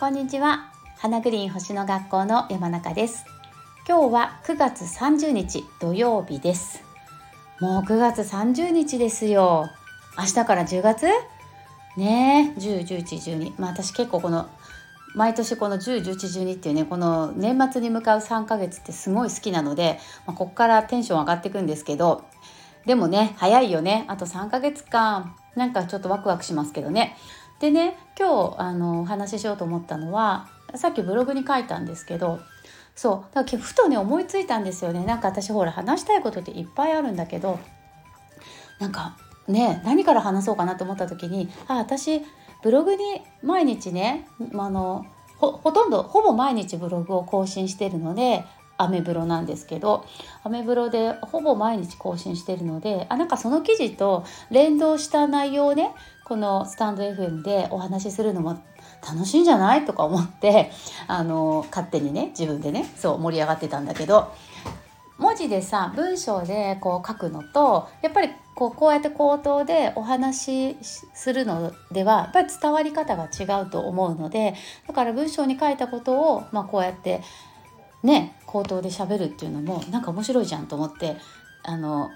こんにちは。花グリーン星の学校の山中です。今日は9月30日土曜日です。もう9月30日ですよ。明日から10月？ねえ10、11、12まあ私結構この毎年この10、11、12っていうねこの年末に向かう3ヶ月ってすごい好きなので、まあ、ここからテンション上がっていくんですけどでもね早いよね。あと3ヶ月間。なんかちょっとワクワクしますけどね。でね今日あのお話ししようと思ったのはさっきブログに書いたんですけどそうだからふとね思いついたんですよね。なんか私ほら話したいことっていっぱいあるんだけどなんかね何から話そうかなと思った時にあ私ブログに毎日ねあのほとんどほぼ毎日ブログを更新してるのでアメブロなんですけどアメブロでほぼ毎日更新してるのであなんかその記事と連動した内容をねこのスタンド FM でお話しするのも楽しいんじゃない？とか思ってあの勝手にね自分でねそう盛り上がってたんだけど文字でさ文章でこう書くのとやっぱりこうこうやって口頭でお話しするのではやっぱり伝わり方が違うと思うのでだから文章に書いたことを、まあ、こうやってね口頭で喋るっていうのもなんか面白いじゃんと思ってあの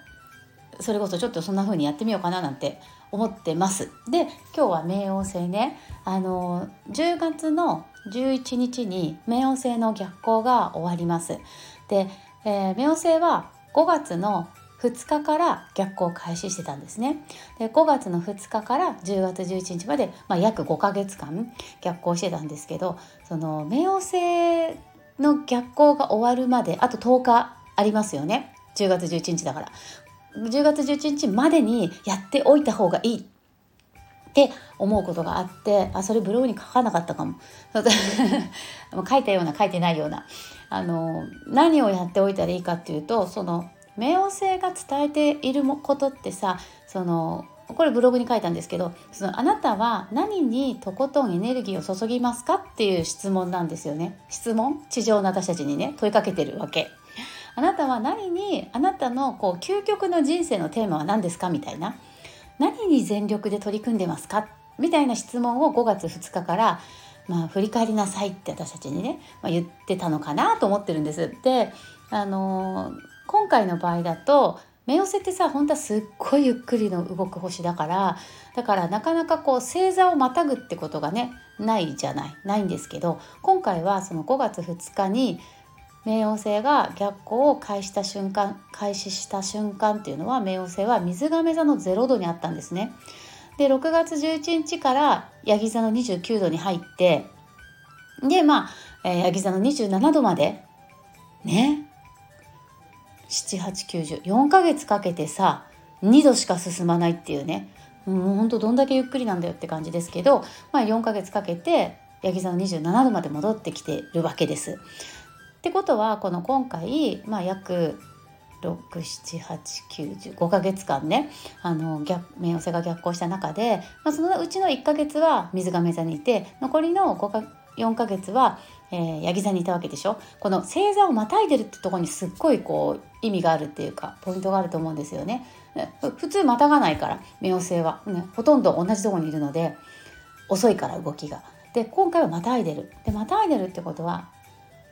それこそちょっとそんな風にやってみようかななんて思ってます。で今日は冥王星ねあの10月の11日に冥王星の逆行が終わります。で、えー、冥王星は5月の2日から逆行を開始してたんですね。で5月の2日から10月11日まで、まあ、約5ヶ月間逆行してたんですけどその冥王星の逆行が終わるまであと10日ありますよね10月11日だから10月11日までにやっておいた方がいいって思うことがあってあそれブログに書かなかったかも。書いたような書いてないような。あの何をやっておいたらいいかっていうとその冥王星が伝えていることってさそのこれブログに書いたんですけどそのあなたは何にとことんエネルギーを注ぎますかっていう質問なんですよね。質問？地上の私たちにね問いかけてるわけ。あなたは何にあなたのこう究極の人生のテーマは何ですかみたいな何に全力で取り組んでますか？みたいな質問を5月2日からまあ、振り返りなさいって私たちにね、まあ、言ってたのかなと思ってるんです。で、あのー、今回の場合だと冥王星ってさ本当はすっごいゆっくりの動く星だからだからなかなかこう星座をまたぐってことがねないじゃないないんですけど今回はその5月2日に冥王星が逆行を開始した瞬間開始した瞬間っていうのは冥王星は水亀座の0度にあったんですね。で6月11日からヤギ座の29度に入ってでまあ、えー、ヤギ座の27度までね78904ヶ月かけてさ2度しか進まないっていうねもうほんとどんだけゆっくりなんだよって感じですけど、まあ、4ヶ月かけてヤギ座の27度まで戻ってきてるわけです。ってことはこの今回、まあ、約67895ヶ月間ねあの逆冥王星が逆行した中で、まあ、そのうちの1ヶ月は水亀座にいて残りの5か4ヶ月は、えー、ヤギ座にいたわけでしょ？この星座をまたいでるってとこにすっごいこう意味があるっていうかポイントがあると思うんですよね。普通またがないから冥王星は、ね、ほとんど同じとこにいるので遅いから動きが。で今回はまたいでる。でまたいでるってことは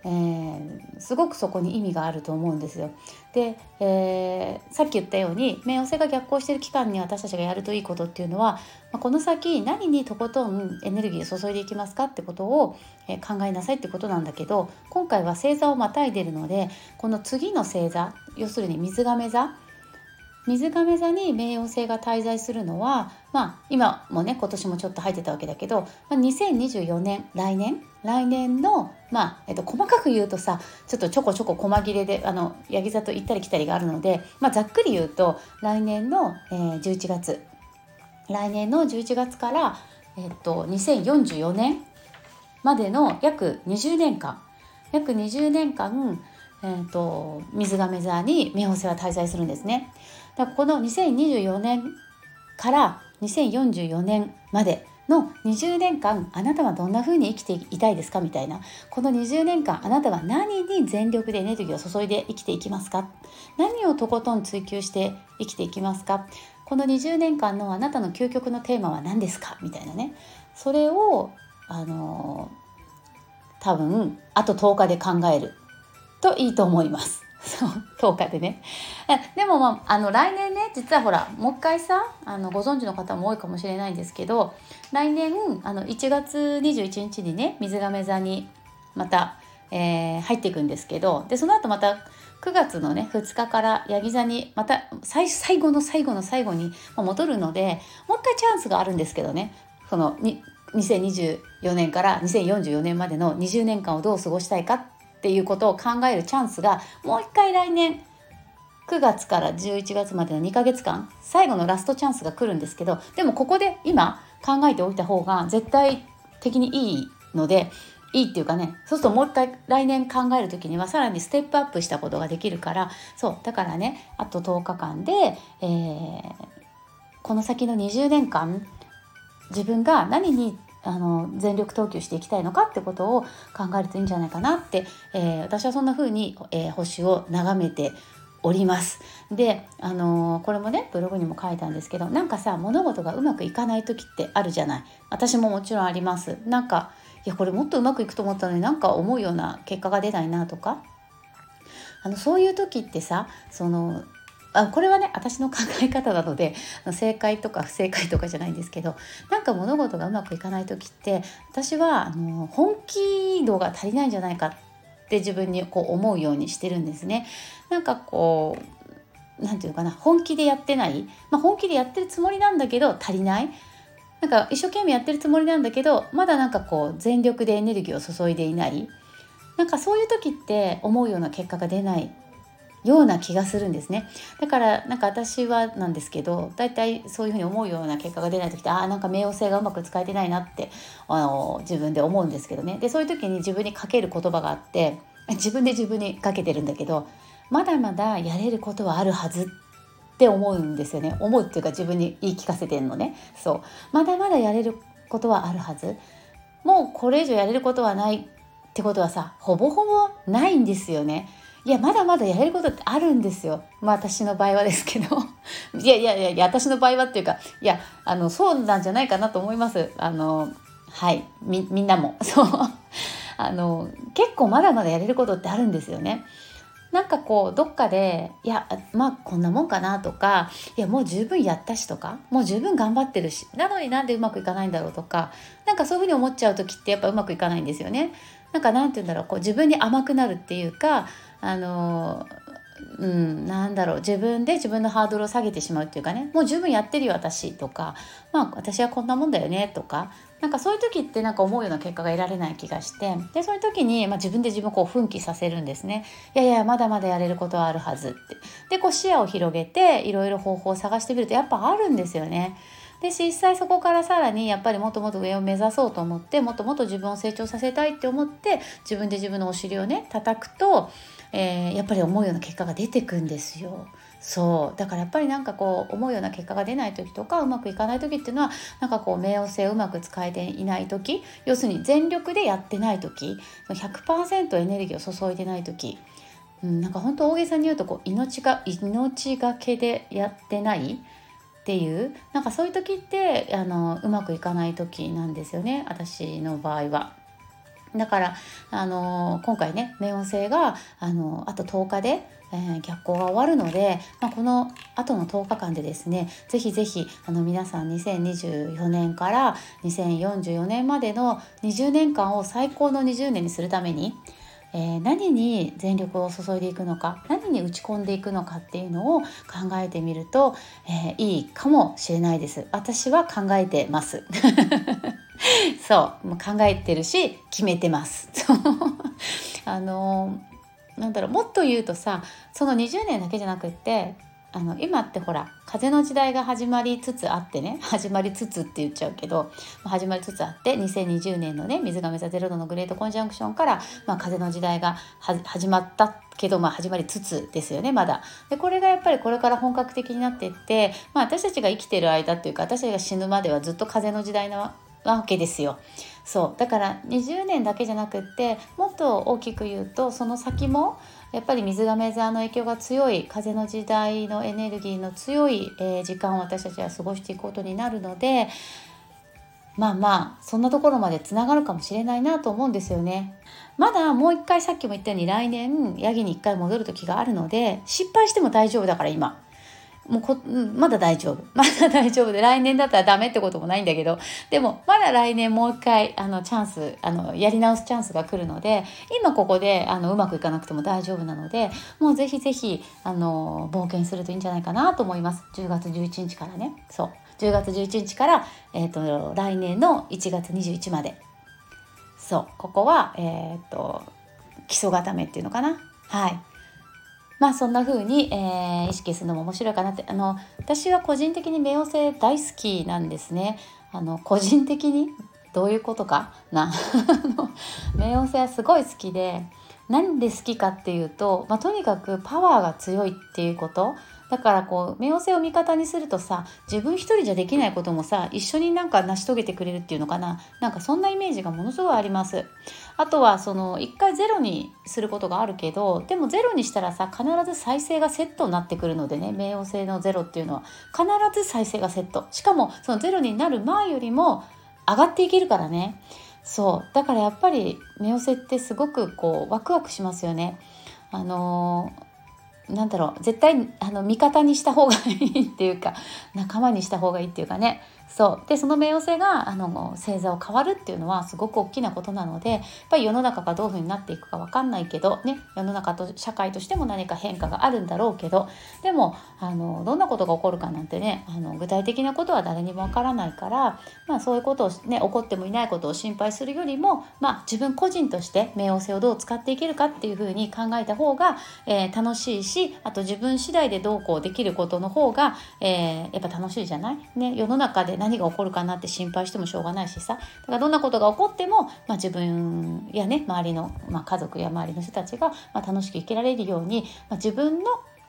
えー、すごくそこに意味があると思うんですよ。で、えー、さっき言ったように冥王星が逆行している期間に私たちがやるといいことっていうのは、ま、この先何にとことんエネルギーを注いでいきますかってことを、え、考えなさいってことなんだけど今回は星座をまたいでるのでこの次の星座要するに水亀座水亀座に冥王星が滞在するのは、まあ、今もね今年もちょっと入ってたわけだけど、まあ、2024年来年？来年の、まあえっと、細かく言うとさちょっとちょこちょこ細切れであのヤギ座と行ったり来たりがあるので、まあ、ざっくり言うと来年の、えー、11月。来年の11月から、えっと、2044年までの約20年間。約20年間、えーと水亀座に冥王星は滞在するんですね。だこの2024年から2044年までの20年間あなたはどんな風に生きていたいですかみたいなこの20年間あなたは何に全力でエネルギーを注いで生きていきますか？何をとことん追求して生きていきますか？この20年間のあなたの究極のテーマは何ですか？みたいなね。それをあの多分あと10日で考えるといいと思います。そう10日でね。でもまああの来年ね実はほらもう一回さあのご存知の方も多いかもしれないんですけど来年あの1月21日にね水亀座にまた、えー、入っていくんですけどでその後また9月のね2日からヤギ座にまた最最後の最後の最後に戻るのでもう一回チャンスがあるんですけどね。そのに2024年から2044年までの20年間をどう過ごしたいかっていうことを考えるチャンスがもう一回来年9月から11月までの2ヶ月間最後のラストチャンスが来るんですけどでもここで今考えておいた方が絶対的にいいのでいいっていうかねそうするともう一回来年考える時にはさらにステップアップしたことができるからそうだからねあと10日間で、えー、この先の20年間自分が何にあの全力投球していきたいのかってことを考えるといいんじゃないかなって、えー、私はそんな風に、えー、星を眺めております。で、あのー、これもねブログにも書いたんですけどなんかさ物事がうまくいかない時ってあるじゃない私ももちろんあります。なんかいやこれもっとうまくいくと思ったのになんか思うような結果が出ないなとかあのそういう時ってさそのあこれはね私の考え方なので正解とか不正解とかじゃないんですけどなんか物事がうまくいかない時って私はあの本気度が足りないんじゃないかって自分にこう思うようにしてるんですね。なんかこう何て言うかな本気でやってない、まあ、本気でやってるつもりなんだけど足りない。なんか一生懸命やってるつもりなんだけどまだなんかこう全力でエネルギーを注いでいない。なんかそういう時って思うような結果が出ない。ような気がするんですね。だからなんか私はなんですけど大体そういうふうに思うような結果が出ない時ってああなんか冥王星がうまく使えてないなってあの自分で思うんですけどね。でそういう時に自分にかける言葉があって自分で自分にかけてるんだけどまだまだやれることはあるはずって思うんですよね。思うっていうか自分に言い聞かせてんのね。そう。まだまだやれることはあるはず。もうこれ以上やれることはないってことはさほぼほぼないんですよね。いやまだまだやれることってあるんですよ。まあ私の場合はですけど。いやいやいやいや私の場合はっていうかいやあのそうなんじゃないかなと思います。あのはい。みみんなも。そう。あの結構まだまだやれることってあるんですよね。なんかこうどっかでいやまあこんなもんかなとかいやもう十分やったしとかもう十分頑張ってるしなのになんでうまくいかないんだろうとかなんかそういうふうに思っちゃう時ってやっぱうまくいかないんですよね。なんかなんて言うんだろうこう自分に甘くなるっていうかあのうん、なんだろう自分で自分のハードルを下げてしまうっていうかねもう十分やってるよ私とかまあ私はこんなもんだよねとかなんかそういう時ってなんか思うような結果が得られない気がしてでそういう時に、まあ、自分で自分をこう奮起させるんですねいやいやまだまだやれることはあるはずってでこう視野を広げていろいろ方法を探してみるとやっぱあるんですよね。で実際そこからさらにやっぱりもっともっと上を目指そうと思ってもっともっと自分を成長させたいって思って自分で自分のお尻をね叩くとえー、やっぱり思うような結果が出てくんですよ。そうだからやっぱりなんかこう思うような結果が出ない時とかうまくいかない時っていうのはなんかこう冥王星をうまく使えていない時要するに全力でやってない時100%エネルギーを注いでない時、うん、なんか本当大げさに言うとこう命が命がけでやってないっていうなんかそういう時ってあのうまくいかない時なんですよね私の場合は。だから、あの、今回ね冥王星が、あの、あと10日で、えー、逆行が終わるので、まあ、この後の10日間でですねぜひぜひあの皆さん2024年から2044年までの20年間を最高の20年にするために、えー、何に全力を注いでいくのか何に打ち込んでいくのかっていうのを考えてみると、えー、いいかもしれないです。私は考えてます。そう。もう考えてるし決めてます。あのなんだろうもっと言うとさその20年だけじゃなくってあの今ってほら風の時代が始まりつつあってね 始まりつつって言っちゃうけど始まりつつあって2020年のね水亀座ゼロ度のグレートコンジャンクションから、まあ、風の時代が始まったけど、まあ、始まりつつですよねまだ。でこれがやっぱりこれから本格的になっていって、まあ、私たちが生きてる間っていうか私たちが死ぬまではずっと風の時代なわけですよ。そうだから20年だけじゃなくってもっと大きく言うとその先もやっぱり水亀座の影響が強い風の時代のエネルギーの強い、え、時間を私たちは過ごしていくことになるのでまあまあそんなところまでつながるかもしれないなと思うんですよね。まだもう一回さっきも言ったように来年ヤギに一回戻る時があるので失敗しても大丈夫だから今。もうこまだ大丈夫。まだ大丈夫で来年だったらダメってこともないんだけど。でもまだ来年もう一回あのチャンスあのやり直すチャンスが来るので今ここであのうまくいかなくても大丈夫なのでもうぜひぜひあの冒険するといいんじゃないかなと思います。10月11日からね。そう。10月11日から、えーと、来年の1月21まで。そう。ここはえっ、ー、と基礎固めっていうのかな。はい。まあそんな風に、えー、意識するのも面白いかなって。あの私は個人的に冥王星大好きなんですね。あの個人的に？どういうことか？な。冥王星はすごい好きでなんで好きかっていうと、まあ、とにかくパワーが強いっていうこと。だからこう冥王星を味方にするとさ自分一人じゃできないこともさ一緒になんか成し遂げてくれるっていうのかな。なんかそんなイメージがものすごいあります。あとはその一回ゼロにすることがあるけどでもゼロにしたらさ必ず再生がセットになってくるのでね冥王星のゼロっていうのは。必ず再生がセット。しかもそのゼロになる前よりも上がっていけるからね。そう。だからやっぱり冥王星ってすごくこうワクワクしますよね。あのーなんだろう。絶対あの味方にした方がいいっていうか仲間にした方がいいっていうかね。そう。でその冥王星があの星座を変わるっていうのはすごく大きなことなのでやっぱり世の中がどういうふうになっていくか分かんないけどね世の中と社会としても何か変化があるんだろうけどでもあのどんなことが起こるかなんてねあの具体的なことは誰にも分からないから、まあ、そういうことをね起こってもいないことを心配するよりも、まあ、自分個人として冥王星をどう使っていけるかっていうふうに考えた方が、えー、楽しいしあと自分次第でどうこうできることの方が、えー、やっぱ楽しいじゃない、ね、世の中で何が起こるかなって心配してもしょうがないしさ。だからどんなことが起こっても、まあ、自分やね周りの、まあ、家族や周りの人たちが、ま、楽しく生きられるように、ま、自分の、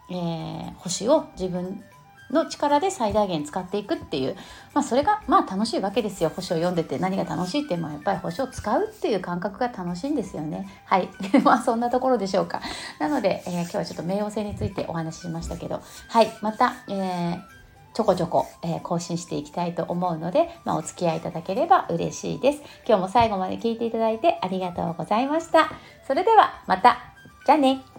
えー、星を自分の力で最大限使っていくっていう、まあ、それがまあ楽しいわけですよ。星を読んでて何が楽しいってまあやっぱり星を使うっていう感覚が楽しいんですよね。はい。まあそんなところでしょうか。なので、えー、今日はちょっと冥王星についてお話ししましたけど。はい。また、えーちょこちょこ、えー、更新していきたいと思うので、まあ、お付き合いいただければ嬉しいです。今日も最後まで聞いていただいてありがとうございました。それではまた。じゃあね。